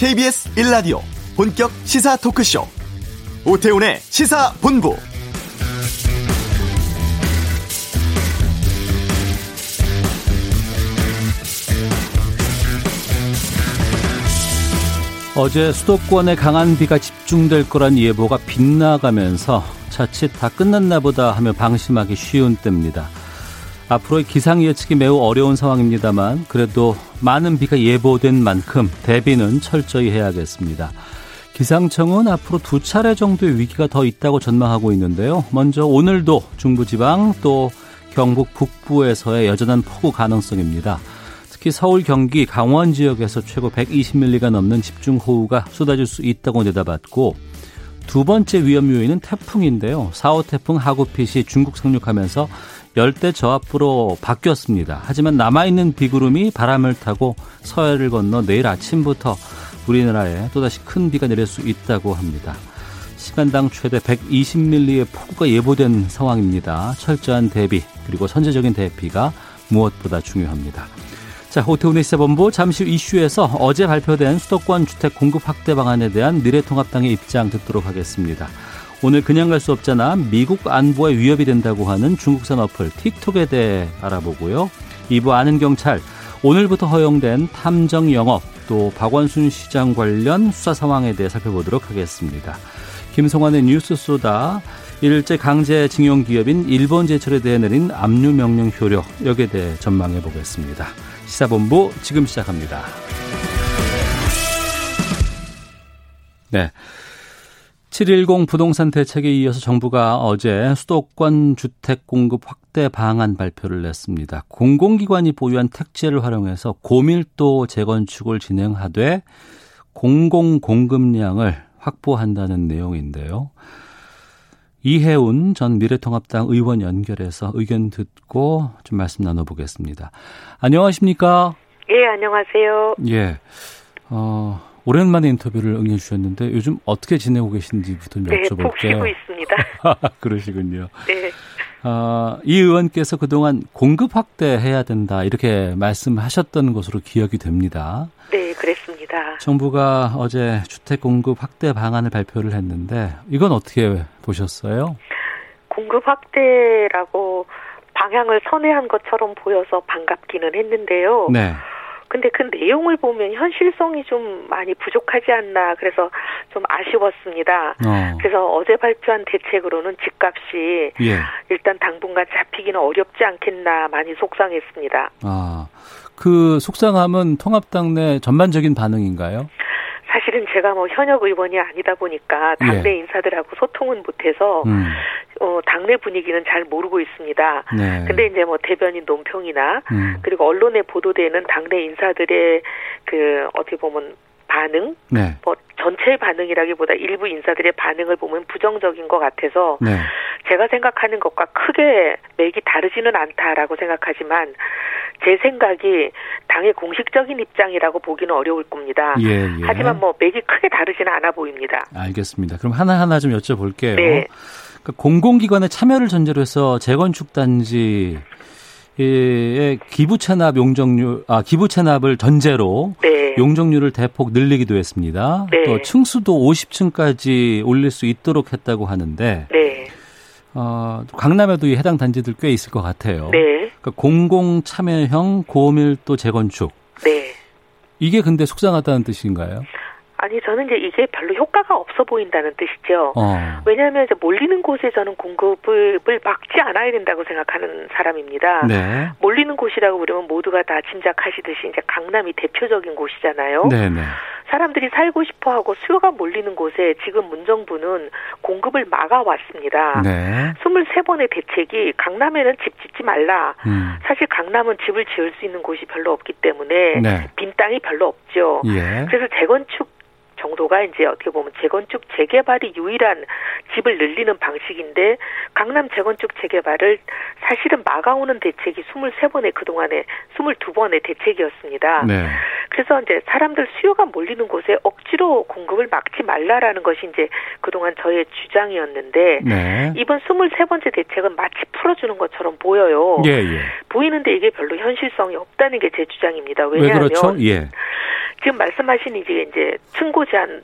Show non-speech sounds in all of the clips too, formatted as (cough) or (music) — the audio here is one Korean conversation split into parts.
KBS 1라디오 본격 시사 토크쇼 오태훈의 시사본부 어제 수도권에 강한 비가 집중될 거란 예보가 빗나가면서 자칫 다 끝났나 보다 하며 방심하기 쉬운 때입니다. 앞으로의 기상 예측이 매우 어려운 상황입니다만 그래도 많은 비가 예보된 만큼 대비는 철저히 해야겠습니다. 기상청은 앞으로 두 차례 정도의 위기가 더 있다고 전망하고 있는데요. 먼저 오늘도 중부지방 또 경북 북부에서의 여전한 폭우 가능성입니다. 특히 서울, 경기, 강원 지역에서 최고 120mm가 넘는 집중호우가 쏟아질 수 있다고 내다봤고 두 번째 위험 요인은 태풍인데요. 4호 태풍 하구핏이 중국 상륙하면서 열대 저압부로 바뀌었습니다. 하지만 남아있는 비구름이 바람을 타고 서해를 건너 내일 아침부터 우리나라에 또다시 큰 비가 내릴 수 있다고 합니다. 시간당 최대 120mm의 폭우가 예보된 상황입니다. 철저한 대비 그리고 선제적인 대피가 무엇보다 중요합니다. 자, 오태훈의 시사본부 잠시 후 이슈에서 어제 발표된 수도권 주택 공급 확대 방안에 대한 미래통합당의 입장 듣도록 하겠습니다. 오늘 그냥 갈 수 없잖아 미국 안보에 위협이 된다고 하는 중국산 어플 틱톡에 대해 알아보고요. 2부 아는 경찰 오늘부터 허용된 탐정 영업 또 박원순 시장 관련 수사 상황에 대해 살펴보도록 하겠습니다. 김성환의 뉴스 소다 일제 강제 징용 기업인 일본 제철에 대해 내린 압류 명령 효력 여기에 대해 전망해 보겠습니다. 시사본부 지금 시작합니다. 네. 710 부동산 대책에 이어서 정부가 어제 수도권 주택 공급 확대 방안 발표를 냈습니다. 공공기관이 보유한 택지를 활용해서 고밀도 재건축을 진행하되 공공 공급량을 확보한다는 내용인데요. 이혜운 전 미래통합당 의원 연결해서 의견 듣고 좀 말씀 나눠보겠습니다. 안녕하십니까? 예, 안녕하세요. 예. 어, 오랜만에 인터뷰를 응해 주셨는데 요즘 어떻게 지내고 계신지부터 네, 여쭤볼게요. 네, 푹 쉬고 있습니다. (laughs) 그러시군요. 네. 아, 이 의원께서 그동안 공급 확대해야 된다 이렇게 말씀하셨던 것으로 기억이 됩니다. 네, 그랬습니다. 정부가 어제 주택 공급 확대 방안을 발표를 했는데 이건 어떻게 보셨어요? 공급 확대라고 방향을 선회한 것처럼 보여서 반갑기는 했는데요. 네. 근데 그 내용을 보면 현실성이 좀 많이 부족하지 않나 그래서 좀 아쉬웠습니다. 어. 그래서 어제 발표한 대책으로는 집값이 예. 일단 당분간 잡히기는 어렵지 않겠나 많이 속상했습니다. 아, 그 속상함은 통합당 내 전반적인 반응인가요? 사실은 제가 뭐 현역 의원이 아니다 보니까 당내 예. 인사들하고 소통은 못해서 음. 어, 당내 분위기는 잘 모르고 있습니다. 네. 근데 이제 뭐 대변인 논평이나 음. 그리고 언론에 보도되는 당내 인사들의 그 어떻게 보면 반응, 네. 뭐 전체의 반응이라기보다 일부 인사들의 반응을 보면 부정적인 것 같아서 네. 제가 생각하는 것과 크게 맥이 다르지는 않다라고 생각하지만 제 생각이 당의 공식적인 입장이라고 보기는 어려울 겁니다. 예, 예. 하지만 뭐 맥이 크게 다르지는 않아 보입니다. 알겠습니다. 그럼 하나하나 좀 여쭤볼게요. 네. 그러니까 공공기관의 참여를 전제로 해서 재건축 단지 의 기부 체납 용적률 아 기부 체납을 전제로 네. 용적률을 대폭 늘리기도 했습니다. 네. 또 층수도 50층까지 올릴 수 있도록 했다고 하는데 네. 어, 강남에도 이 해당 단지들 꽤 있을 것 같아요. 네. 그러니까 공공 참여형 고밀도 재건축. 네. 이게 근데 속상하다는 뜻인가요? 아니 저는 이제 이게 별로 효과가 없어 보인다는 뜻이죠. 어. 왜냐하면 이제 몰리는 곳에 저는 공급을 막지 않아야 된다고 생각하는 사람입니다. 네. 몰리는 곳이라고 그러면 모두가 다 짐작하시듯이 이제 강남이 대표적인 곳이잖아요. 네 네. 네. 사람들이 살고 싶어 하고 수요가 몰리는 곳에 지금 문정부는 공급을 막아왔습니다. 네. 23번의 대책이 강남에는 집 짓지 말라. 음. 사실 강남은 집을 지을 수 있는 곳이 별로 없기 때문에 네. 빈 땅이 별로 없죠. 예. 그래서 재건축 정도가 이제 어떻게 보면 재건축 재개발이 유일한 집을 늘리는 방식인데 강남 재건축 재개발을 사실은 막아오는 대책이 23번의 그동안에 22번의 대책이었습니다. 네. 그래서 이제 사람들 수요가 몰리는 곳에 억지로 공급을 막지 말라라는 것이 이제 그동안 저의 주장이었는데 네. 이번 23번째 대책은 마치 풀어주는 것처럼 보여요. 예, 예. 보이는데 이게 별로 현실성이 없다는 게 제 주장입니다. 왜냐하면 왜 그렇죠? 예. 지금 말씀하신 이제 이제 층고 제한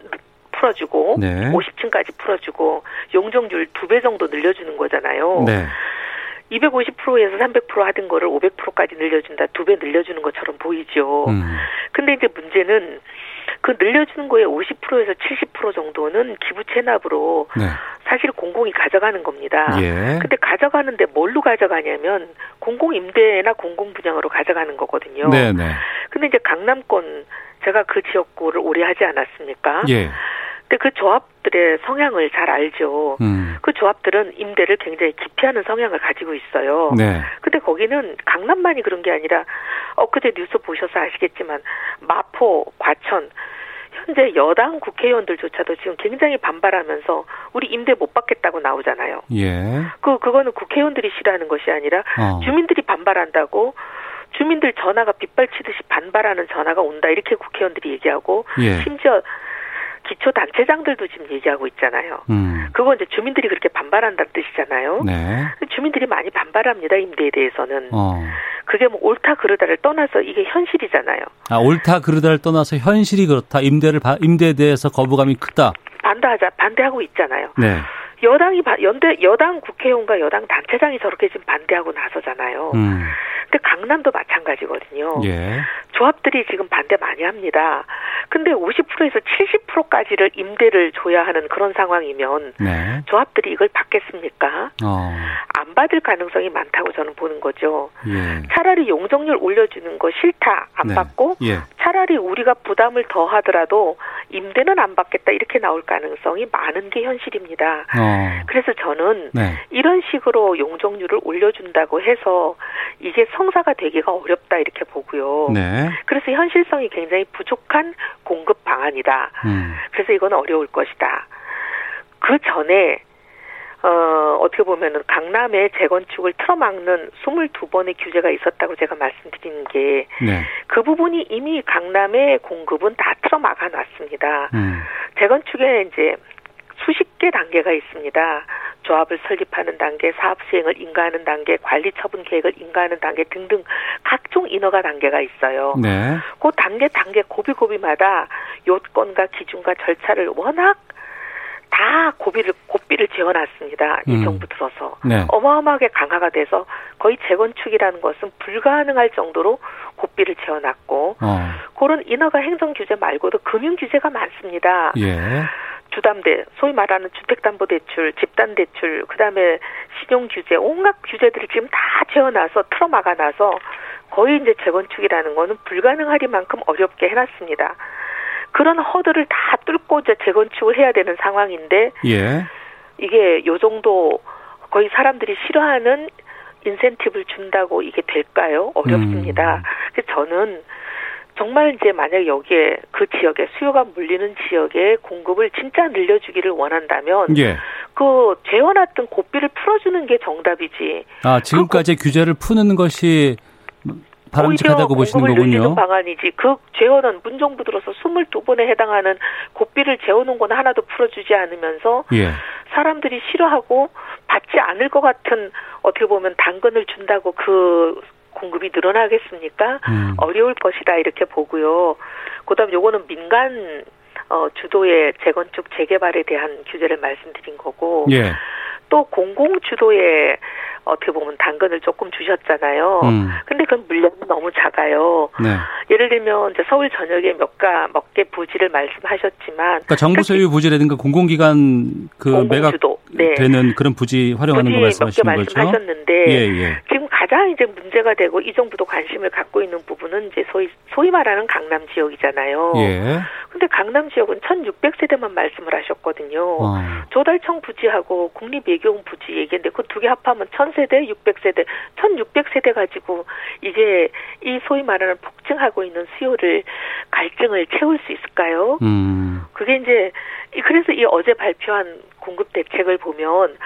풀어주고 네. 50층까지 풀어주고 용적률 두 배 정도 늘려주는 거잖아요. 네. 250%에서 300% 하던 거를 500%까지 늘려준다, 두 배 늘려주는 것처럼 보이죠. 음. 근데 이제 문제는 그 늘려주는 거에 50%에서 70% 정도는 기부 체납으로 네. 사실 공공이 가져가는 겁니다. 예. 근데 가져가는데 뭘로 가져가냐면 공공 임대나 공공 분양으로 가져가는 거거든요. 네, 네. 근데 이제 강남권 제가 그 지역구를 오래 하지 않았습니까? 예. 근데 그 조합들의 성향을 잘 알죠. 음. 그 조합들은 임대를 굉장히 기피하는 성향을 가지고 있어요. 네. 근데 거기는 강남만이 그런 게 아니라 엊그제 뉴스 보셔서 아시겠지만 마포, 과천 현재 여당 국회의원들조차도 지금 굉장히 반발하면서 우리 임대 못 받겠다고 나오잖아요. 예. 그 그거는 국회의원들이 싫어하는 것이 아니라 어. 주민들이 반발한다고 주민들 전화가 빗발치듯이 반발하는 전화가 온다 이렇게 국회의원들이 얘기하고 예. 심지어 기초 단체장들도 지금 얘기하고 있잖아요. 음. 그거 이제 주민들이 그렇게 반발한다는 뜻이잖아요. 네. 주민들이 많이 반발합니다 임대에 대해서는. 어. 그게 뭐 옳다 그르다를 떠나서 이게 현실이잖아요. 아 옳다 그르다를 떠나서 현실이 그렇다. 임대를 임대에 대해서 거부감이 크다. 반대하자 반대하고 있잖아요. 네. 여당이 연대 여당 국회의원과 여당 단체장이 저렇게 지금 반대하고 나서잖아요. 음. 근데 강남도 마찬가지거든요. 예. 조합들이 지금 반대 많이 합니다. 근데 50%에서 70%까지를 임대를 줘야 하는 그런 상황이면 네. 조합들이 이걸 받겠습니까? 어. 안 받을 가능성이 많다고 저는 보는 거죠. 예. 차라리 용적률 올려주는 거 싫다 안 네. 받고 예. 차라리 우리가 부담을 더 하더라도 임대는 안 받겠다 이렇게 나올 가능성이 많은 게 현실입니다. 어. 그래서 저는 네. 이런 식으로 용적률을 올려준다고 해서 이게 성사가 되기가 어렵다 이렇게 보고요. 네. 그래서 현실성이 굉장히 부족한 공급 방안이다. 음. 그래서 이건 어려울 것이다. 그 전에 어, 어떻게 보면은 강남의 재건축을 틀어막는 22번의 규제가 있었다고 제가 말씀드리는 게, 네. 그 부분이 이미 강남의 공급은 다 틀어막아 놨습니다. 음. 재건축에 이제 수십 개 단계가 있습니다. 조합을 설립하는 단계, 사업 수행을 인가하는 단계, 관리 처분 계획을 인가하는 단계 등등 각종 인허가 단계가 있어요. 네. 그 단계 단계 고비고비마다 요건과 기준과 절차를 워낙 다 고비를 고비를 재어놨습니다. 이 음. 정부 들어서 네. 어마어마하게 강화가 돼서 거의 재건축이라는 것은 불가능할 정도로 고비를 재어놨고 어. 그런 인허가 행정 규제 말고도 금융 규제가 많습니다. 예. 주담대, 소위 말하는 주택담보대출, 집단대출, 그다음에 신용규제, 온갖 규제들을 지금 다 재어놔서 틀어막아놔서 거의 이제 재건축이라는 거는 불가능하리만큼 어렵게 해놨습니다. 그런 허들을 다 뚫고 이제 재건축을 해야 되는 상황인데 예. 이게 요 정도 거의 사람들이 싫어하는 인센티브를 준다고 이게 될까요? 어렵습니다. 음. 그래서 저는 정말 이제 만약 여기에 그 지역에 수요가 몰리는 지역에 공급을 진짜 늘려주기를 원한다면 예. 그 재워놨던 고비를 풀어주는 게 정답이지. 아 지금까지 그 규제를 푸는 것이 바람직하다고 보시는 거군요. 방안이지. 그 재원은 문정부 들어서 22번에 해당하는 고비를 재워놓은 건 하나도 풀어주지 않으면서 예. 사람들이 싫어하고 받지 않을 것 같은 어떻게 보면 당근을 준다고 그 공급이 늘어나겠습니까? 음. 어려울 것이다 이렇게 보고요. 그다음 요거는 민간 어, 주도의 재건축 재개발에 대한 규제를 말씀드린 거고 예. 또 공공 주도의 어떻게 보면 당근을 조금 주셨잖아요. 음. 근데 그건 물량이 너무 작아요. 네. 예를 들면 이제 서울 전역에 몇가 몇 개 부지를 말씀하셨지만 그러니까 정부 소유 부지라든가 공공기관 그 매각 네. 되는 그런 부지 활용하는 거 말씀하시는 거죠? 말씀하셨는데 예, 예. 지금 가장 이제 문제가 되고 이 정부도 관심을 갖고 있는 부분은 이제 소위 소위 말하는 강남 지역이잖아요. 예. 근데 강남 지역은 1,600세대만 말씀을 하셨거든요. 어. 조달청 부지하고 국립예교원 부지 얘기인데 그 두 개 합하면 1,000세대, 600세대, 1,600세대 가지고 이제 이 소위 말하는 폭증하고 있는 수요를 갈증을 채울 수 있을까요? 음. 그게 이제 그래서 이 어제 발표한 공급 대책을 보면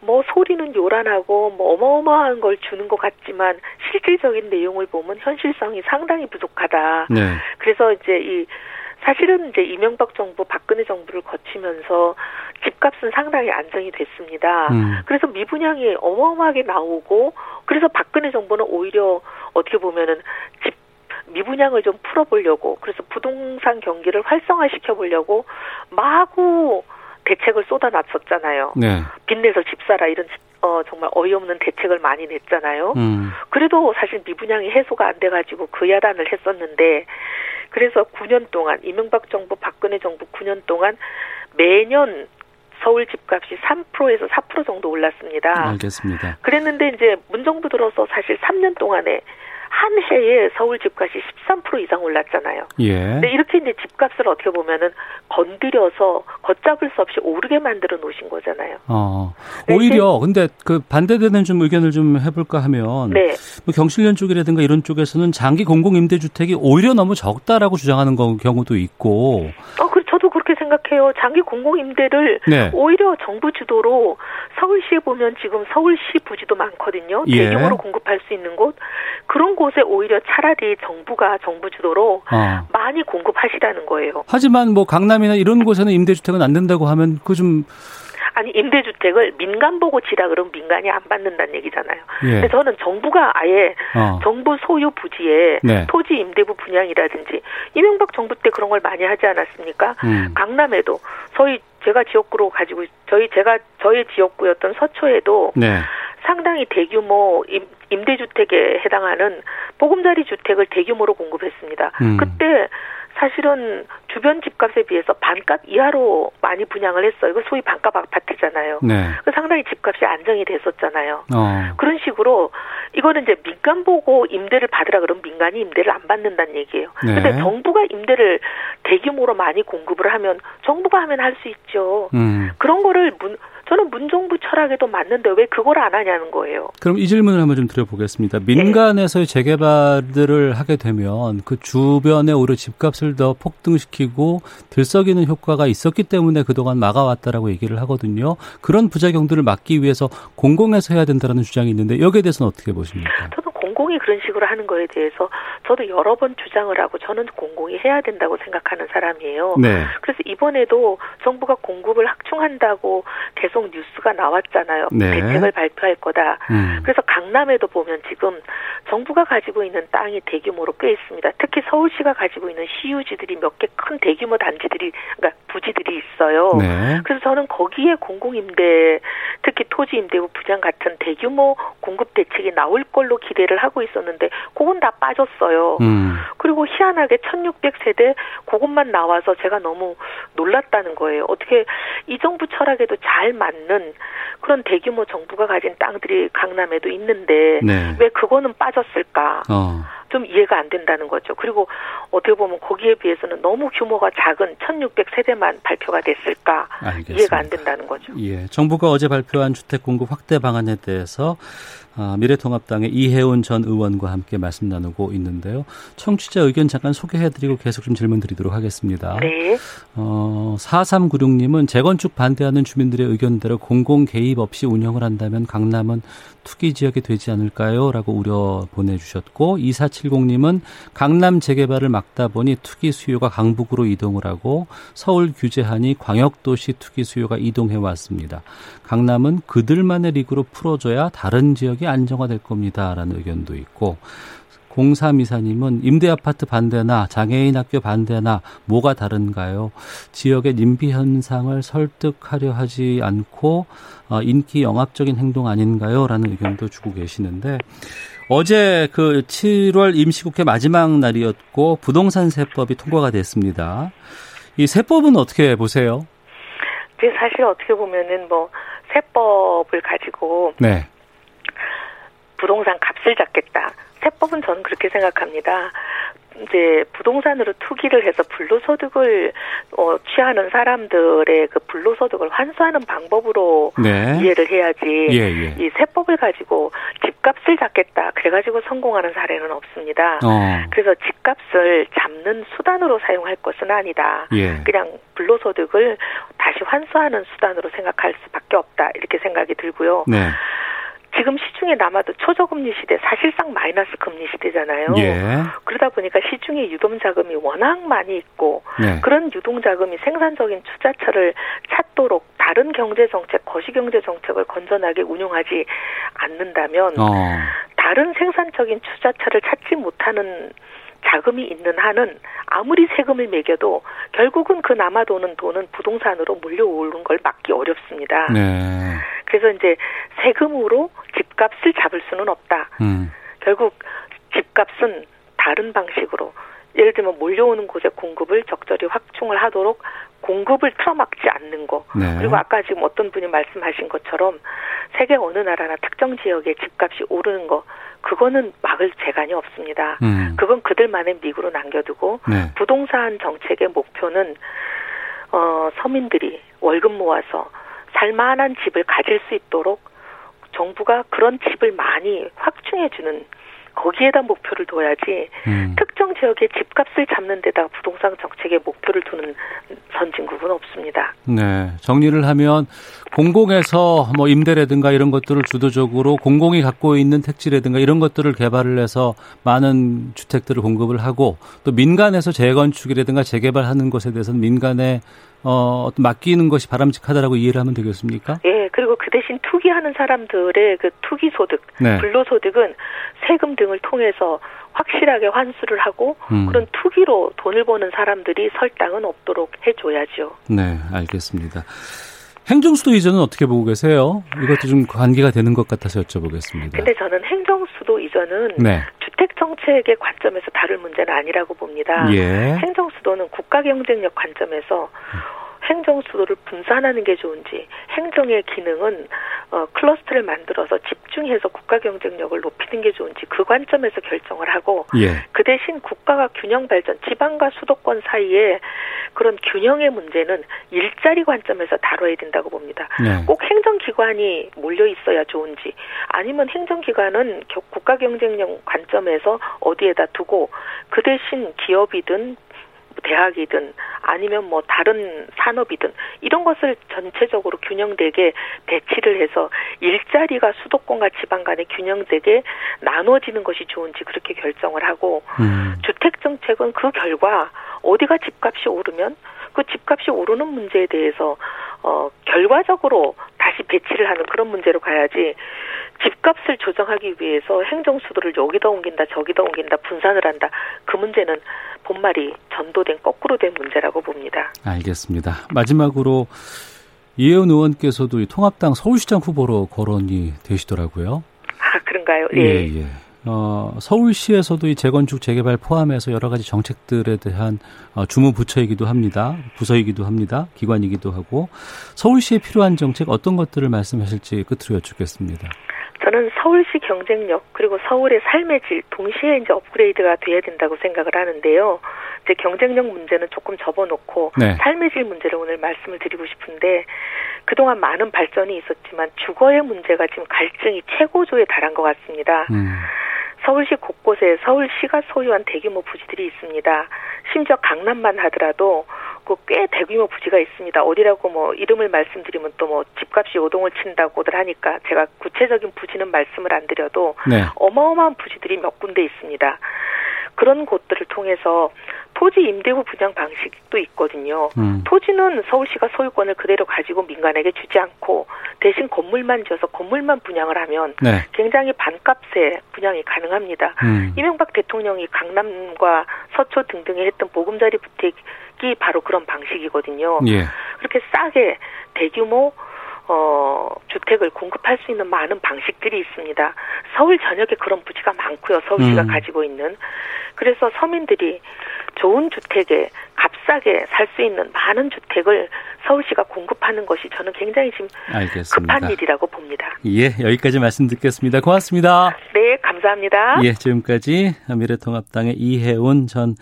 뭐 소리는 요란하고 뭐 어마어마한 걸 주는 것 같지만 실질적인 내용을 보면 현실성이 상당히 부족하다. 네. 그래서 이제 이 사실은 이제 이명박 정부, 박근혜 정부를 거치면서 집값은 상당히 안정이 됐습니다. 음. 그래서 미분양이 어마어마하게 나오고 그래서 박근혜 정부는 오히려 어떻게 보면은 집 미분양을 좀 풀어보려고 그래서 부동산 경기를 활성화시켜 보려고 마구 대책을 쏟아놨었잖아요. 네. 빚내서 집 사라 이런 어 정말 어이없는 대책을 많이 냈잖아요. 음. 그래도 사실 미분양이 해소가 안 돼가지고 그 야단을 했었는데 그래서 9년 동안 이명박 정부 박근혜 정부 9년 동안 매년 서울 집값이 3%에서 4% 정도 올랐습니다. 알겠습니다. 그랬는데 이제 문정부 들어서 사실 3년 동안에 한 해에 서울 집값이 13% 이상 올랐잖아요. 예. 근데 이렇게 이제 집값을 어떻게 보면은 건드려서 걷잡을 수 없이 오르게 만들어 놓으신 거잖아요. 어. 오히려 근데 그 반대되는 좀 의견을 좀 해볼까 하면 네. 뭐 경실련 쪽이라든가 이런 쪽에서는 장기 공공 임대주택이 오히려 너무 적다라고 주장하는 경우도 있고. 어, 그 저도 그렇게 생각해요. 장기 공공 임대를 네. 오히려 정부 주도로 서울시에 보면 지금 서울시 부지도 많거든요. 예. 대규모로 공급할 수 있는 곳 그런 곳에 오히려 차라리 정부가 정부 주도로 어. 많이 공급하시라는 거예요. 하지만 뭐 강남이나 이런 곳에는 임대주택은 안 된다고 하면 그좀 아니 임대주택을 민간 보고 지라 그러면 민간이 안 받는다는 얘기잖아요. 예. 그래서 저는 정부가 아예 어. 정부 소유 부지에 네. 토지 임대부 분양이라든지 이명박 정부 때 그런 걸 많이 하지 않았습니까? 음. 강남에도 저희 제가 지역구로 가지고 저희 제가 저희 지역구였던 서초에도 네. 상당히 대규모 임, 임대주택에 해당하는 보금자리 주택을 대규모로 공급했습니다. 음. 그때 사실은 주변 집값에 비해서 반값 이하로 많이 분양을 했어요. 이거 소위 반값 아파트잖아요. 네. 상당히 집값이 안정이 됐었잖아요. 어. 그런 식으로 이거는 이제 민간 보고 임대를 받으라 그러면 민간이 임대를 안 받는다는 얘기예요. 네. 근데 정부가 임대를 대규모로 많이 공급을 하면 정부가 하면 할 수 있죠. 음. 그런 거를 문 저는 문정부 철학에도 맞는데 왜 그걸 안 하냐는 거예요. 그럼 이 질문을 한번 좀 드려보겠습니다. 민간에서의 재개발들을 하게 되면 그 주변에 오히려 집값을 더 폭등시키고 들썩이는 효과가 있었기 때문에 그동안 막아왔다라고 얘기를 하거든요. 그런 부작용들을 막기 위해서 공공에서 해야 된다는 주장이 있는데 여기에 대해서는 어떻게 보십니까? 공공이 그런 식으로 하는 거에 대해서 저도 여러 번 주장을 하고 저는 공공이 해야 된다고 생각하는 사람이에요. 네. 그래서 이번에도 정부가 공급을 확충한다고 계속 뉴스가 나왔잖아요. 네. 대책을 발표할 거다. 음. 그래서 강남에도 보면 지금 정부가 가지고 있는 땅이 대규모로 꽤 있습니다. 특히 서울시가 가지고 있는 시유지들이 몇 개 큰 대규모 단지들이 그러니까 부지들이 있어요. 네. 그래서 저는 거기에 공공 임대 특히 토지 임대부 부장 같은 대규모 공급 대책이 나올 걸로 기대를 하고 있었는데 그건 다 빠졌어요. 음. 그리고 희한하게 1600세대 그것만 나와서 제가 너무 놀랐다는 거예요. 어떻게 이 정부 철학에도 잘 맞는 그런 대규모 정부가 가진 땅들이 강남에도 있는데 네. 왜 그거는 빠졌을까? 어. 좀 이해가 안 된다는 거죠. 그리고 어떻게 보면 거기에 비해서는 너무 규모가 작은 1600세대만 발표가 됐을까? 알겠습니다. 이해가 안 된다는 거죠. 예. 정부가 어제 발표한 주택 공급 확대 방안에 대해서 아, 미래통합당의 이혜훈 전 의원과 함께 말씀 나누고 있는데요. 청취자 의견 잠깐 소개해드리고 계속 좀 질문 드리도록 하겠습니다. 네. 어, 4396님은 재건축 반대하는 주민들의 의견대로 공공 개입 없이 운영을 한다면 강남은 투기 지역이 되지 않을까요? 라고 우려 보내주셨고 2470님은 강남 재개발을 막다 보니 투기 수요가 강북으로 이동을 하고 서울 규제하니 광역도시 투기 수요가 이동해 왔습니다. 강남은 그들만의 리그로 풀어줘야 다른 지역이 안정화될 겁니다. 라는 의견도 있고 0324님은 임대 아파트 반대나 장애인 학교 반대나 뭐가 다른가요? 지역의 님비 현상을 설득하려 하지 않고 어, 인기 영합적인 행동 아닌가요? 라는 의견도 주고 계시는데 어제 그 7월 임시국회 마지막 날이었고 부동산 세법이 통과가 됐습니다. 이 세법은 어떻게 보세요? 사실 어떻게 보면은 뭐 세법을 가지고 네. 부동산 값을 잡겠다. 세법은 저는 그렇게 생각합니다. 이제 부동산으로 투기를 해서 불로소득을 어, 취하는 사람들의 그 불로소득을 환수하는 방법으로 네. 이해를 해야지 예, 예. 이 세법을 가지고 집값을 잡겠다 그래가지고 성공하는 사례는 없습니다. 어. 그래서 집값을 잡는 수단으로 사용할 것은 아니다. 예. 그냥 불로소득을 다시 환수하는 수단으로 생각할 수밖에 없다 이렇게 생각이 들고요. 네. 지금 시중에 남아도 초저금리 시대 사실상 마이너스 금리 시대잖아요. 예. 그러다 보니까 시중에 유동 자금이 워낙 많이 있고 네. 그런 유동 자금이 생산적인 투자처를 찾도록 다른 경제 정책, 거시 경제 정책을 건전하게 운용하지 않는다면 어. 다른 생산적인 투자처를 찾지 못하는 자금이 있는 한은 아무리 세금을 매겨도 결국은 그 남아도는 돈은 부동산으로 몰려오는 걸 막기 어렵습니다. 네. 그래서 이제 세금으로 집값을 잡을 수는 없다. 음. 결국 집값은 다른 방식으로 예를 들면 몰려오는 곳에 공급을 적절히 확충을 하도록 공급을 틀어막지 않는 거. 네. 그리고 아까 지금 어떤 분이 말씀하신 것처럼 세계 어느 나라나 특정 지역에 집값이 오르는 거 그거는 막을 재간이 없습니다. 음. 그건 그들만의 미국으로 남겨두고 네. 부동산 정책의 목표는 어 서민들이 월급 모아서 살만한 집을 가질 수 있도록 정부가 그런 집을 많이 확충해 주는 거기에다 목표를 둬야지 음. 특정 지역의 집값을 잡는 데다 부동산 정책의 목표를 두는 선진국은 없습니다. 네. 정리를 하면 공공에서 뭐 임대라든가 이런 것들을 주도적으로 공공이 갖고 있는 택지라든가 이런 것들을 개발을 해서 많은 주택들을 공급을 하고 또 민간에서 재건축이라든가 재개발하는 것에 대해서는 민간에 어, 맡기는 것이 바람직하다라고 이해를 하면 되겠습니까? 예, 그리고 그 대신 투기하는 사람들의 그 투기 소득, 네. 불로 소득은 세금 등을 통해서 확실하게 환수를 하고 음. 그런 투기로 돈을 버는 사람들이 설당은 없도록 해줘야죠. 네, 알겠습니다. 행정수도 이전은 어떻게 보고 계세요? 이것도 좀 관계가 되는 것 같아서 여쭤보겠습니다. 근데 저는 행정수도 이전은 네. 주택 정책의 관점에서 다룰 문제는 아니라고 봅니다. 예. 행정수도는 국가 경쟁력 관점에서 행정 수도를 분산하는 게 좋은지 행정의 기능은 어, 클러스터를 만들어서 집중해서 국가 경쟁력을 높이는 게 좋은지 그 관점에서 결정을 하고 예. 그 대신 국가가 균형 발전 지방과 수도권 사이에 그런 균형의 문제는 일자리 관점에서 다뤄야 된다고 봅니다. 네. 꼭 행정기관이 몰려 있어야 좋은지 아니면 행정기관은 국가 경쟁력 관점에서 어디에다 두고 그 대신 기업이든 대학이든 아니면 뭐 다른 산업이든 이런 것을 전체적으로 균형되게 배치를 해서 일자리가 수도권과 지방 간에 균형되게 나눠지는 것이 좋은지 그렇게 결정을 하고 음. 주택 정책은 그 결과 어디가 집값이 오르면 그 집값이 오르는 문제에 대해서 어 결과적으로 다시 배치를 하는 그런 문제로 가야지 집값을 조정하기 위해서 행정 수도를 여기다 옮긴다 저기다 옮긴다 분산을 한다 그 문제는 본말이 전도된 거꾸로 된 문제라고 봅니다. 알겠습니다. 마지막으로 이혜원 의원께서도 통합당 서울시장 후보로 거론이 되시더라고요. 아 그런가요? 예. 예, 예. 어, 서울시에서도 이 재건축 재개발 포함해서 여러 가지 정책들에 대한 어, 주무 부처이기도 합니다. 부서이기도 합니다. 기관이기도 하고 서울시에 필요한 정책 어떤 것들을 말씀하실지 끝으로 여쭙겠습니다. 저는 서울시 경쟁력 그리고 서울의 삶의 질 동시에 이제 업그레이드가 돼야 된다고 생각을 하는데요. 이제 경쟁력 문제는 조금 접어놓고 네. 삶의 질 문제를 오늘 말씀을 드리고 싶은데 그동안 많은 발전이 있었지만 주거의 문제가 지금 갈증이 최고조에 달한 것 같습니다. 음. 서울시 곳곳에 서울시가 소유한 대규모 부지들이 있습니다. 심지어 강남만 하더라도 그꽤 대규모 부지가 있습니다. 어디라고 뭐 이름을 말씀드리면 또 뭐 집값이 요동을 친다고들 하니까 제가 구체적인 부지는 말씀을 안 드려도 네. 어마어마한 부지들이 몇 군데 있습니다. 그런 곳들을 통해서 토지 임대부 분양 방식도 있거든요. 음. 토지는 서울시가 소유권을 그대로 가지고 민간에게 주지 않고 대신 건물만 지어서 건물만 분양을 하면 네. 굉장히 반값에 분양이 가능합니다. 음. 이명박 대통령이 강남과 서초 등등에 했던 보금자리 주택 이 바로 그런 방식이거든요. 예. 그렇게 싸게 대규모 어, 주택을 공급할 수 있는 많은 방식들이 있습니다. 서울 전역에 그런 부지가 많고요. 서울시가 음. 가지고 있는. 그래서 서민들이 좋은 주택에 값싸게 살 수 있는 많은 주택을 서울시가 공급하는 것이 저는 굉장히 지금 알겠습니다. 급한 일이라고 봅니다. 예, 여기까지 말씀 듣겠습니다. 고맙습니다. 네, 감사합니다. 예, 지금까지 미래통합당의 이혜원 전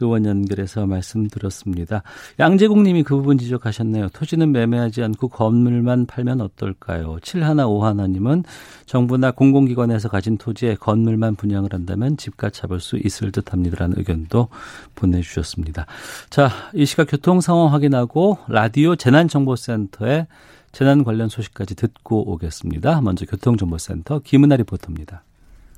의원 연결해서 말씀드렸습니다. 양재국 님이 그 부분 지적하셨네요. 토지는 매매하지 않고 건물만 팔면 어떨까요? 7151 님은 정부나 공공기관에서 가진 토지에 건물만 분양을 한다면 집값 잡을 수 있을 듯 합니다라는 의견도 보내주셨습니다. 자, 이 시각 교통 상황 확인하고 라디오 재난정보센터에 재난 관련 소식까지 듣고 오겠습니다. 먼저 교통정보센터 김은아 리포터입니다.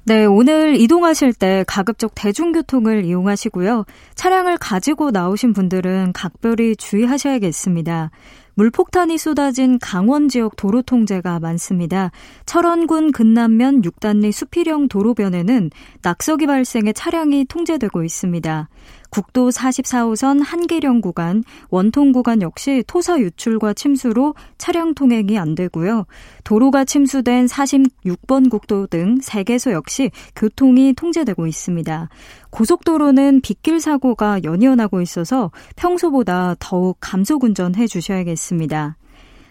네, 오늘 이동하실 때 가급적 대중교통을 이용하시고요. 차량을 가지고 나오신 분들은 각별히 주의하셔야겠습니다. 물폭탄이 쏟아진 강원 지역 도로 통제가 많습니다. 철원군 근남면 6단리 수필형 도로변에는 낙석이 발생해 차량이 통제되고 있습니다. 국도 44호선 한계령 구간, 원통 구간 역시 토사 유출과 침수로 차량 통행이 안 되고요. 도로가 침수된 46번 국도 등 3개소 역시 교통이 통제되고 있습니다. 고속도로는 빗길 사고가 연이어 나고 있어서 평소보다 더욱 감속 운전해 주셔야겠습니다.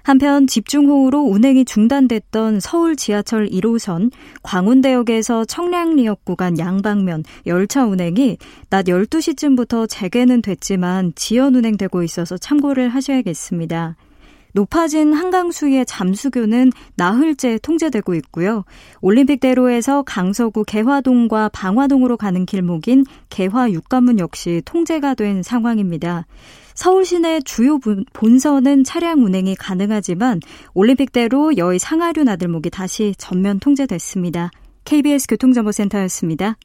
한편 집중호우로 운행이 중단됐던 서울 지하철 1호선 광운대역에서 청량리역 구간 양방면 열차 운행이 낮 12시쯤부터 재개는 됐지만 지연 운행되고 있어서 참고를 하셔야겠습니다. 높아진 한강 수위의 잠수교는 나흘째 통제되고 있고요. 올림픽대로에서 강서구 개화동과 방화동으로 가는 길목인 개화 육관문 역시 통제가 된 상황입니다. 서울 시내 주요 본선은 차량 운행이 가능하지만 올림픽대로 여의 상하류 나들목이 다시 전면 통제됐습니다. KBS 교통정보센터였습니다.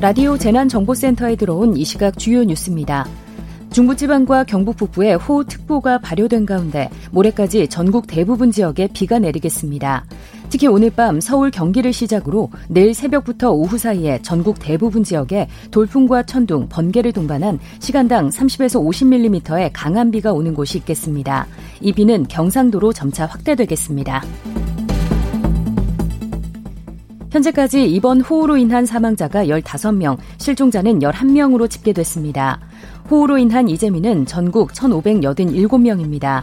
라디오 재난정보센터에 들어온 이 시각 주요 뉴스입니다. 중부지방과 경북 북부에 호우특보가 발효된 가운데 모레까지 전국 대부분 지역에 비가 내리겠습니다. 특히 오늘 밤 서울 경기를 시작으로 내일 새벽부터 오후 사이에 전국 대부분 지역에 돌풍과 천둥, 번개를 동반한 시간당 30에서 50mm의 강한 비가 오는 곳이 있겠습니다. 이 비는 경상도로 점차 확대되겠습니다. 현재까지 이번 호우로 인한 사망자가 15명, 실종자는 11명으로 집계됐습니다. 호우로 인한 이재민은 전국 1,587명입니다.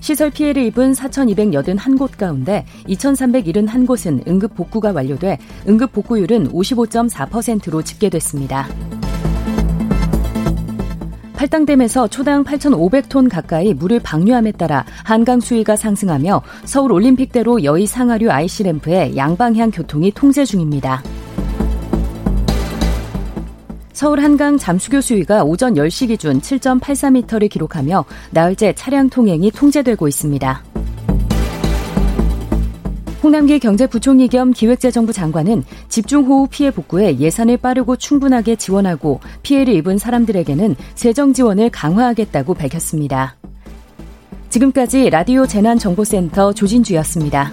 시설 피해를 입은 4,281곳 가운데 2,371곳은 응급 복구가 완료돼 응급 복구율은 55.4%로 집계됐습니다. 팔당댐에서 초당 8,500톤 가까이 물을 방류함에 따라 한강 수위가 상승하며 서울 올림픽대로 여의 상하류 IC램프의 양방향 교통이 통제 중입니다. 서울 한강 잠수교 수위가 오전 10시 기준 7.84m를 기록하며 나흘째 차량 통행이 통제되고 있습니다. 홍남기 경제부총리 겸 기획재정부 장관은 집중호우 피해 복구에 예산을 빠르고 충분하게 지원하고 피해를 입은 사람들에게는 재정 지원을 강화하겠다고 밝혔습니다. 지금까지 라디오 재난정보센터 조진주였습니다.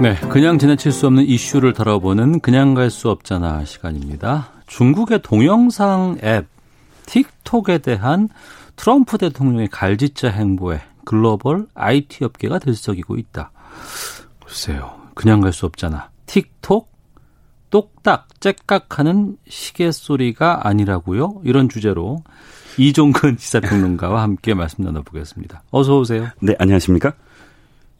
네, 그냥 지나칠 수 없는 이슈를 다뤄보는 그냥 갈 수 없잖아 시간입니다. 중국의 동영상 앱 틱톡에 대한 트럼프 대통령의 갈짓자 행보에 글로벌 IT 업계가 들썩이고 있다. 글쎄요, 그냥 갈 수 없잖아. 틱톡 똑딱 째깍하는 시계 소리가 아니라고요? 이런 주제로 이종근 (laughs) 시사평론가와 함께 말씀 나눠보겠습니다. 어서 오세요. 네, 안녕하십니까?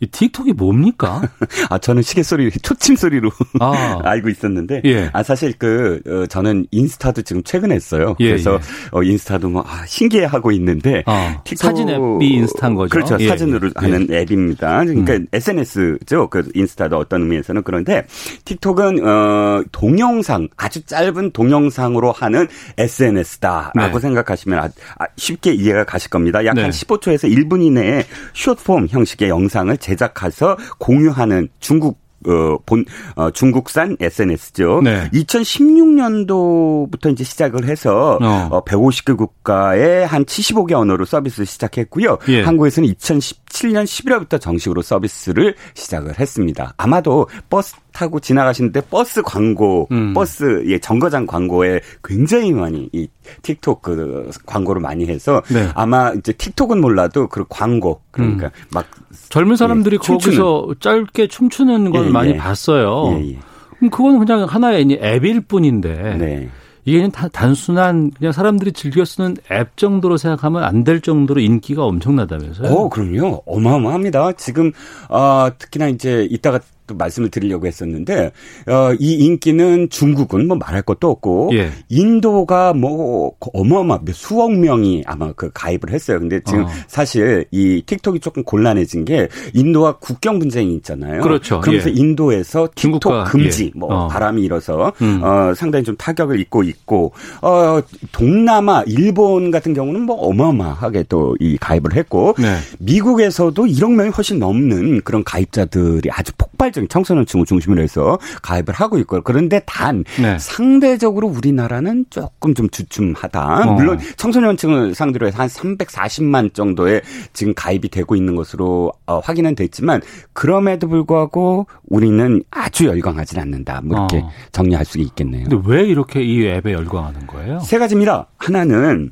이 틱톡이 뭡니까? (laughs) 아 저는 시계 소리, 초침 소리로 아. (laughs) 알고 있었는데, 예. 아 사실 그 어, 저는 인스타도 지금 최근에 했어요. 예, 그래서 예. 어, 인스타도 뭐 아, 신기해 하고 있는데 아, 틱톡 사진 앱이 인스타인 거죠. 그렇죠, 예, 사진으로 예. 하는 앱입니다. 그러니까 음. SNS죠. 그 인스타도 어떤 의미에서는 그런데 틱톡은 어 동영상 아주 짧은 동영상으로 하는 SNS다라고 네. 생각하시면 아, 아, 쉽게 이해가 가실 겁니다. 약 한 15초에서 1분 이내에 숏폼 형식의 영상을 제작해서 공유하는 중국 어, 본, 어, 중국산 SNS죠. 네. 2016년도부터 이제 시작을 해서, 어. 어 150개 국가에 한 75개 언어로 서비스를 시작했고요. 예. 한국에서는 2017년 11월부터 정식으로 서비스를 시작을 했습니다. 아마도 버스 타고 지나가시는데 버스 광고, 음. 버스 예 정거장 광고에 굉장히 많이 이 틱톡 그 광고를 많이 해서 네. 아마 이제 틱톡은 몰라도 그 광고 그러니까 음. 막 젊은 사람들이 예, 거기서 짧게 춤추는 걸 예, 많이 예. 봤어요. 예, 예. 그럼 그건 그냥 하나의 앱일 뿐인데. 네. 이게 그냥 단순한 그냥 사람들이 즐겨 쓰는 앱 정도로 생각하면 안 될 정도로 인기가 엄청나다면서요? 어, 그럼요. 어마어마합니다. 지금 어, 특히나 이제 이따가 또 말씀을 드리려고 했었는데 어, 이 인기는 중국은 뭐 말할 것도 없고 예. 인도가 뭐 어마어마 수억 명이 아마 그 가입을 했어요. 근데 지금 어. 사실 이 틱톡이 조금 곤란해진 게 인도와 국경 분쟁이 있잖아요. 그렇죠. 그러면서 예. 인도에서 틱톡 중국과, 금지 예. 뭐 어. 바람이 일어서 음. 어, 상당히 좀 타격을 입고 있고 어, 동남아 일본 같은 경우는 뭐 어마어마하게 또 이 가입을 했고 네. 미국에서도 1억 명이 훨씬 넘는 그런 가입자들이 아주 폭 발적인 청소년층을 중심으로 해서 가입을 하고 있고 그런데 단 네. 상대적으로 우리나라는 조금 좀 주춤하다. 어. 물론 청소년층을 상대로 해서 한 340만 정도의 지금 가입이 되고 있는 것으로 어, 확인은 됐지만 그럼에도 불구하고 우리는 아주 열광하지 않는다. 뭐 이렇게 어. 정리할 수 있겠네요. 근데 왜 이렇게 이 앱에 열광하는 거예요? 세 가지입니다. 하나는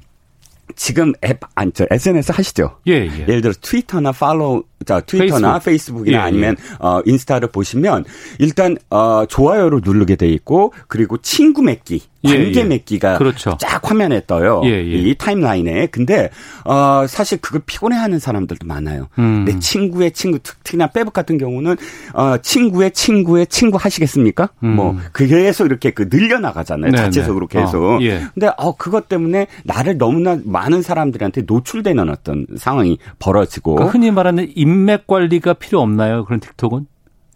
지금 앱, 안, 저, SNS 하시죠? 예, 예. 예를 들어 트위터나 팔로우, 자, 트위터나 페이스북. 이나 예, 예, 아니면, 어, 인스타를 보시면, 일단, 어, 좋아요를 누르게 돼 있고, 그리고 친구 맺기. 관계 예, 맺기가 그렇죠. 쫙 화면에 떠요. 예, 예. 이 타임라인에. 근데 어 사실 그걸 피곤해하는 사람들도 많아요. 음. 내 친구의 친구 특히나 빼북 같은 경우는 어 친구의 친구의 친구 하시겠습니까? 음. 뭐 계속 이렇게 그 늘려 나가잖아요. 네네. 자체적으로 네. 계속. 어, 예. 근데 어 그것 때문에 나를 너무나 많은 사람들한테 노출되는 어떤 상황이 벌어지고 그러니까 흔히 말하는 인맥 관리가 필요 없나요? 그런 틱톡은?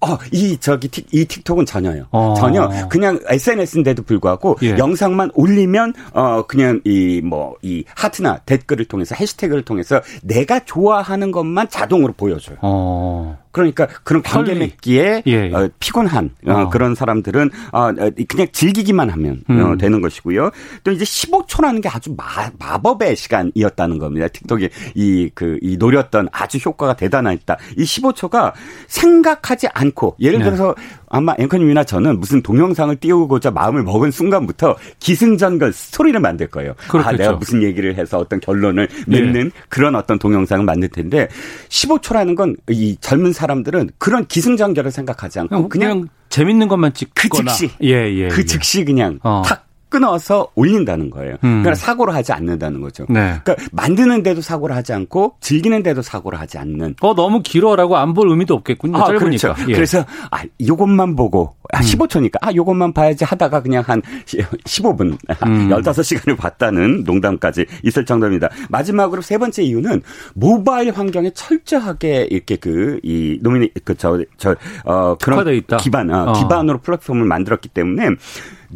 어, 이, 저기, 틱, 이 틱톡은 전혀요. 어. 전혀. 그냥 SNS인데도 불구하고 예. 영상만 올리면, 어, 그냥 이, 뭐, 이 하트나 댓글을 통해서 해시태그를 통해서 내가 좋아하는 것만 자동으로 보여줘요. 어. 그러니까 그런 관계 맺기에 예, 예. 어, 피곤한 어, 어. 그런 사람들은 어, 그냥 즐기기만 하면 어, 음. 되는 것이고요. 또 이제 15초라는 게 아주 마, 마법의 시간이었다는 겁니다. 틱톡이 이 그이 그, 노렸던 아주 효과가 대단했다. 이 15초가 생각하지 않고 예를 네. 들어서 네. 아마 앵커님이나 저는 무슨 동영상을 띄우고자 마음을 먹은 순간부터 기승전결 스토리를 만들 거예요. 그렇겠죠. 아, 내가 무슨 얘기를 해서 어떤 결론을 맺는 네. 그런 어떤 동영상을 만들 텐데 15초라는 건 이 젊은 사람들은 그런 기승전결을 생각하지 않고 그냥, 그냥 재밌는 것만 찍거나 그 즉시 예, 예, 그 예. 즉시 그냥 어. 탁 끊어서 올린다는 거예요. 음. 그러니까 사고를 하지 않는다는 거죠. 네. 그러니까 만드는데도 사고를 하지 않고 즐기는데도 사고를 하지 않는. 어 너무 길어라고 안 볼 의미도 없겠군요. 아, 짧으니까. 그렇죠. 예. 그래서 아 요것만 보고 아 15초니까 아 요것만 봐야지 하다가 그냥 한 15분, 음. 15시간을 봤다는 농담까지 있을 정도입니다. 마지막으로 세 번째 이유는 모바일 환경에 철저하게 이렇게 그 이 노미니 그저저어 그런. 기반 어, 어. 기반으로 플랫폼을 만들었기 때문에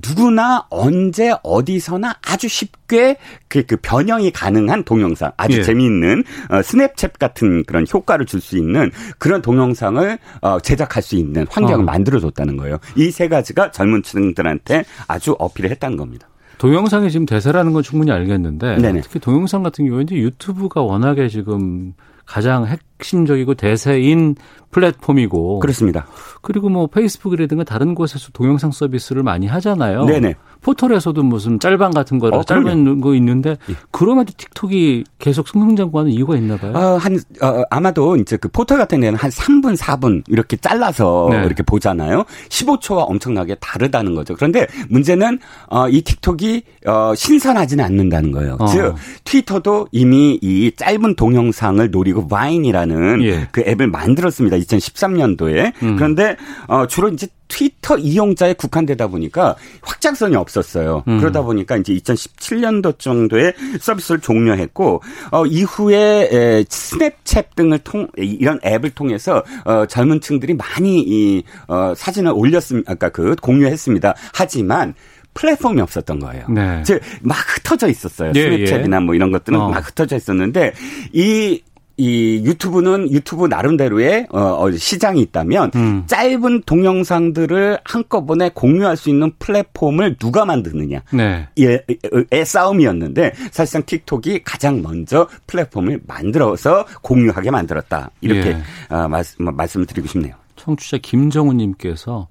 누구나 언제 어디서나 아주 쉽게 그, 그 변형이 가능한 동영상 아주 예. 재미있는 어, 스냅챗 같은 그런 효과를 줄 수 있는 그런 동영상을 어, 제작할 수 있는 환경을 어. 만들어줬다는 거예요. 이 세 가지가 젊은 층들한테 아주 어필을 했다는 겁니다. 동영상이 지금 대세라는 건 충분히 알겠는데 네네. 특히 동영상 같은 경우에 이제 유튜브가 워낙에 지금 가장 핵 심적이고 대세인 플랫폼이고 그렇습니다. 그리고 뭐 페이스북이라든가 다른 곳에서 동영상 서비스를 많이 하잖아요. 네네. 포털에서도 무슨 짤방 같은 거를 어, 짧은 거 있는데 예. 그럼에도 틱톡이 계속 승승장구하는 이유가 있나 봐요. 어, 한 어, 아마도 이제 그 포털 같은 데는 한 3분, 4분 이렇게 잘라서 네. 이렇게 보잖아요. 15초와 엄청나게 다르다는 거죠. 그런데 문제는 어, 이 틱톡이 어, 신선하지는 않는다는 거예요. 어. 즉 트위터도 이미 이 짧은 동영상을 노리고 바인이라는 예. 그 앱을 만들었습니다. 2013년도에. 음. 그런데 어, 주로 이제 트위터 이용자에 국한되다 보니까 확장성이 없었어요. 음. 그러다 보니까 이제 2017년도 정도에 서비스를 종료했고 어 이후에 에, 스냅챗 등을 통 이런 앱을 통해서 어 젊은 층들이 많이 이 어 사진을 올렸습니다. 아까 그 공유했습니다. 하지만 플랫폼이 없었던 거예요. 네. 즉막 흩어져 있었어요. 예, 스냅챗이나 예. 뭐 이런 것들은 어. 막 흩어져 있었는데 이 이 유튜브는 유튜브 나름대로의 어, 어, 시장이 있다면 음. 짧은 동영상들을 한꺼번에 공유할 수 있는 플랫폼을 누가 만드느냐. 네. 의, 의 싸움이었는데 사실상 틱톡이 가장 먼저 플랫폼을 만들어서 공유하게 만들었다. 이렇게 예. 어, 말씀, 말씀을 드리고 싶네요. 청취자 김정우님께서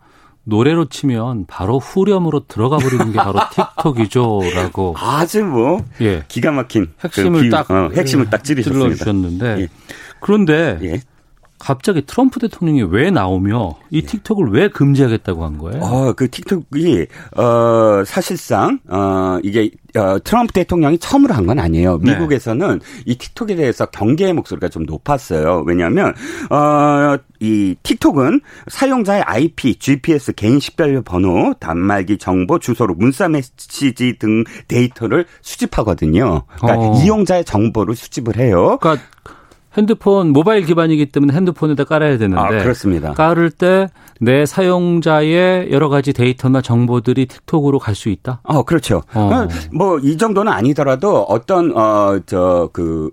노래로 치면 바로 후렴으로 들어가 버리는 게 바로 틱톡이죠라고 아주 뭐 예. 기가 막힌 핵심을 그딱 어, 핵심을 딱 찌르셨습니다. 주셨는데 예. 그런데 예. 갑자기 트럼프 대통령이 왜 나오며 이 예. 틱톡을 왜 금지하겠다고 한 거예요? 어, 그 틱톡이 어 사실상 어 이게 어, 트럼프 대통령이 처음으로 한 건 아니에요. 네. 미국에서는 네. 이 틱톡에 대해서 경계의 목소리가 좀 높았어요. 왜냐하면 어, 이 틱톡은 사용자의 IP, GPS, 개인 식별 번호, 단말기 정보, 주소로 문자 메시지 등 데이터를 수집하거든요. 그러니까 어. 이용자의 정보를 수집을 해요. 그러니까 핸드폰 모바일 기반이기 때문에 핸드폰에다 깔아야 되는데 아, 그렇습니다. 깔을 때 내 사용자의 여러 가지 데이터나 정보들이 틱톡으로 갈 수 있다. 어, 그렇죠. 어. 뭐이 정도는 아니더라도 어떤 어저그이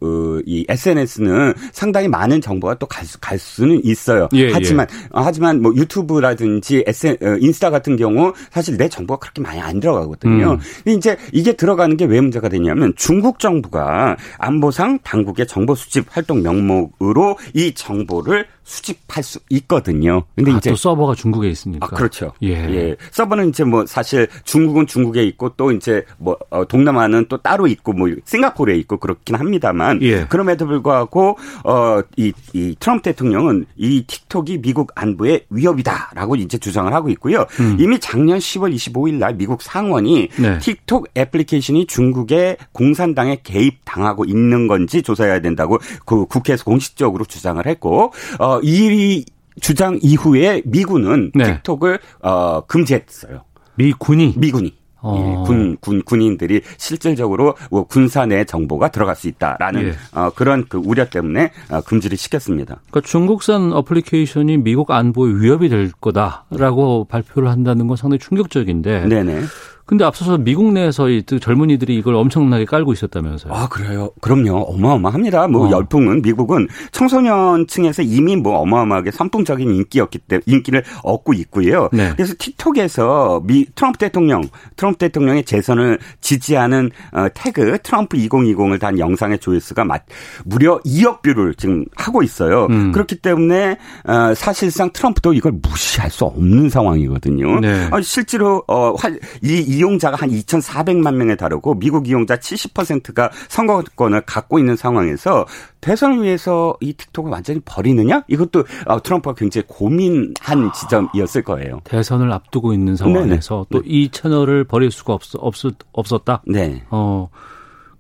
어, SNS는 상당히 많은 정보가 또갈 수는 있어요. 예, 예. 하지만 예. 하지만 뭐 유튜브라든지 SN 어, 인스타 같은 경우 사실 내 정보가 그렇게 많이 안 들어가거든요. 음. 근데 이제 이게 들어가는 게 왜 문제가 되냐면 중국 정부가 안보상 당국의 정보 수집 활동 명 명목으로 이 정보를 수집할 수 있거든요. 근데 아, 이제 또 서버가 중국에 있습니까? 아, 그렇죠. 예. 예. 서버는 이제 뭐 사실 중국은 중국에 있고 또 이제 뭐 어, 동남아는 또 따로 있고 뭐 싱가포르에 있고 그렇긴 합니다만 예. 그럼에도 불구하고 어이 이 트럼프 대통령은 이 틱톡이 미국 안보의 위협이다라고 이제 주장을 하고 있고요. 음. 이미 작년 10월 25일 날 미국 상원이 네. 틱톡 애플리케이션이 중국의 공산당에 개입 당하고 있는 건지 조사해야 된다고 그 국회에서 공식적으로 주장을 했고 어이 주장 이후에 미군은 네. 틱톡을 어, 금지했어요. 미군이 미군이 어. 군, 군, 군인들이 실질적으로 뭐 군사 내 정보가 들어갈 수 있다라는 예. 어, 그런 그 우려 때문에 어, 금지를 시켰습니다. 그러니까 중국산 어플리케이션이 미국 안보에 위협이 될 거다라고 발표를 한다는 건 상당히 충격적인데. 네네. 근데 앞서서 미국 내에서 이 젊은이들이 이걸 엄청나게 깔고 있었다면서요. 아, 그래요? 그럼요. 어마어마합니다. 뭐 어. 열풍은 미국은 청소년층에서 이미 뭐 어마어마하게 선풍적인 인기였기 때문에 인기를 얻고 있고요. 네. 그래서 틱톡에서 미 트럼프 대통령, 트럼프 대통령의 재선을 지지하는 어, 태그 트럼프 2020을 단 영상의 조회수가 마, 무려 2억 view를 지금 하고 있어요. 음. 그렇기 때문에 어, 사실상 트럼프도 이걸 무시할 수 없는 상황이거든요. 네. 아, 실제로 어, 이 이 용자가 한 2,400만 명에 다르고 미국 이용자 70%가 선거권을 갖고 있는 상황에서 대선을 위해서 이 틱톡을 완전히 버리느냐? 이것도 어, 트럼프가 굉장히 고민한 지점이었을 거예요. 대선을 앞두고 있는 상황에서 또 이 채널을 버릴 수가 없, 없, 없었다? 네. 어.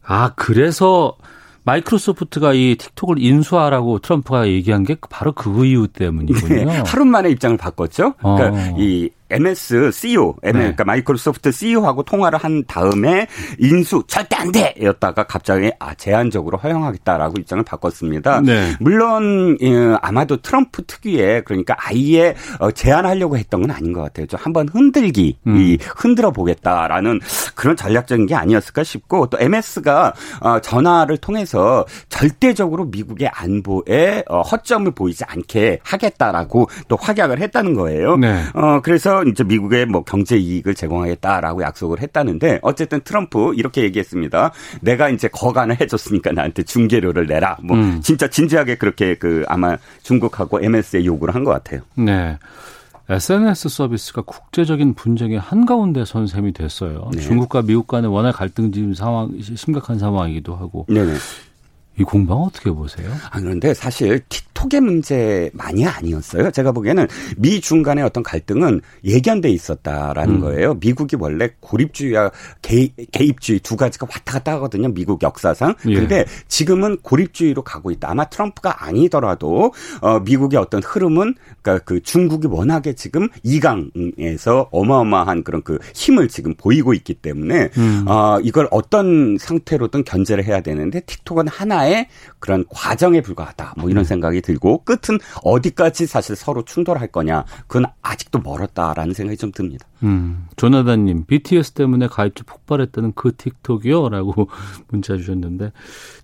아, 그래서 마이크로소프트가 이 틱톡을 인수하라고 트럼프가 얘기한 게 바로 그 이유 때문이군요. 네, 하루 만에 입장을 바꿨죠. 그러니까 어. 이 MS CEO, 네. 그러니까 마이크로소프트 CEO하고 통화를 한 다음에 인수 절대 안 돼였다가 갑자기 아 제한적으로 허용하겠다라고 입장을 바꿨습니다. 네. 물론 예, 아마도 트럼프 특유의 그러니까 아예 어, 제한하려고 했던 건 아닌 것 같아요. 좀 한번 흔들기, 음. 이 흔들어 보겠다라는 그런 전략적인 게 아니었을까 싶고 또 MS가 어, 전화를 통해서 절대적으로 미국의 안보에 어, 허점을 보이지 않게 하겠다라고 또 확약을 했다는 거예요. 네. 어 그래서 이제 미국의 뭐 경제 이익을 제공하겠다라고 약속을 했다는데 어쨌든 트럼프 이렇게 얘기했습니다. 내가 이제 거간을 해줬으니까 나한테 중개료를 내라. 뭐 음. 진짜 진지하게 그렇게 그 아마 중국하고 MS에 요구를 한 것 같아요. 네. SNS 서비스가 국제적인 분쟁의 한가운데 선 셈이 됐어요. 네. 중국과 미국 간의 워낙 갈등 지금 상황 심각한 상황이기도 하고. 네네. 이 공방 어떻게 보세요? 아, 그런데 사실 틱 톡의 문제만이 아니었어요. 제가 보기에는 미 중간의 어떤 갈등은 예견돼 있었다라는 음. 거예요. 미국이 원래 고립주의와 개입, 개입주의 두 가지가 왔다 갔다 하거든요. 미국 역사상. 예. 그런데 지금은 고립주의로 가고 있다. 아마 트럼프가 아니더라도 어, 미국의 어떤 흐름은 그러니까 그 중국이 워낙에 지금 이강에서 어마어마한 그런 그 힘을 지금 보이고 있기 때문에 음. 어, 이걸 어떤 상태로든 견제를 해야 되는데 틱톡은 하나의 하나의 그런 과정에 불과하다. 뭐 이런 음. 생각이 들고 끝은 어디까지 사실 서로 충돌할 거냐. 그건 아직도 멀었다라는 생각이 좀 듭니다. 음. 조나단님, BTS 때문에 가입자 폭발했다는 그 틱톡이요? 라고 (laughs) 문자 주셨는데,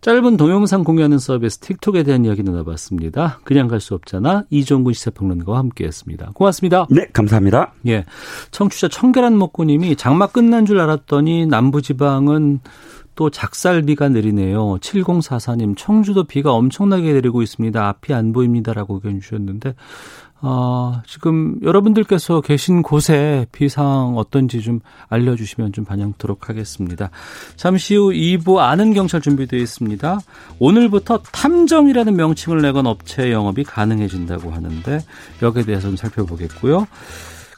짧은 동영상 공유하는 서비스 틱톡에 대한 이야기 나눠봤습니다. 그냥 갈 수 없잖아. 이종근 시사평론가와 함께 했습니다. 고맙습니다. 네, 감사합니다. 예. 청취자 청계란 먹고님이 장마 끝난 줄 알았더니 남부지방은 또 작살비가 내리네요. 7044님, 청주도 비가 엄청나게 내리고 있습니다. 앞이 안 보입니다라고 의견 주셨는데, 어, 지금 여러분들께서 계신 곳에 비상 어떤지 좀 알려주시면 좀 반영토록 하겠습니다. 잠시 후 2부 아는 경찰 준비되어 있습니다. 오늘부터 탐정이라는 명칭을 내건 업체 영업이 가능해진다고 하는데 여기에 대해서 좀 살펴보겠고요.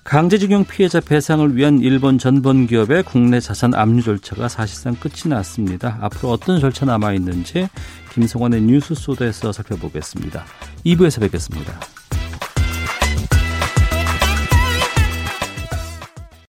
강제징용 피해자 배상을 위한 일본 전범 기업의 국내 자산 압류 절차가 사실상 끝이 났습니다. 앞으로 어떤 절차 남아 있는지 김성원의 뉴스 소드에서 살펴보겠습니다. 2부에서 뵙겠습니다.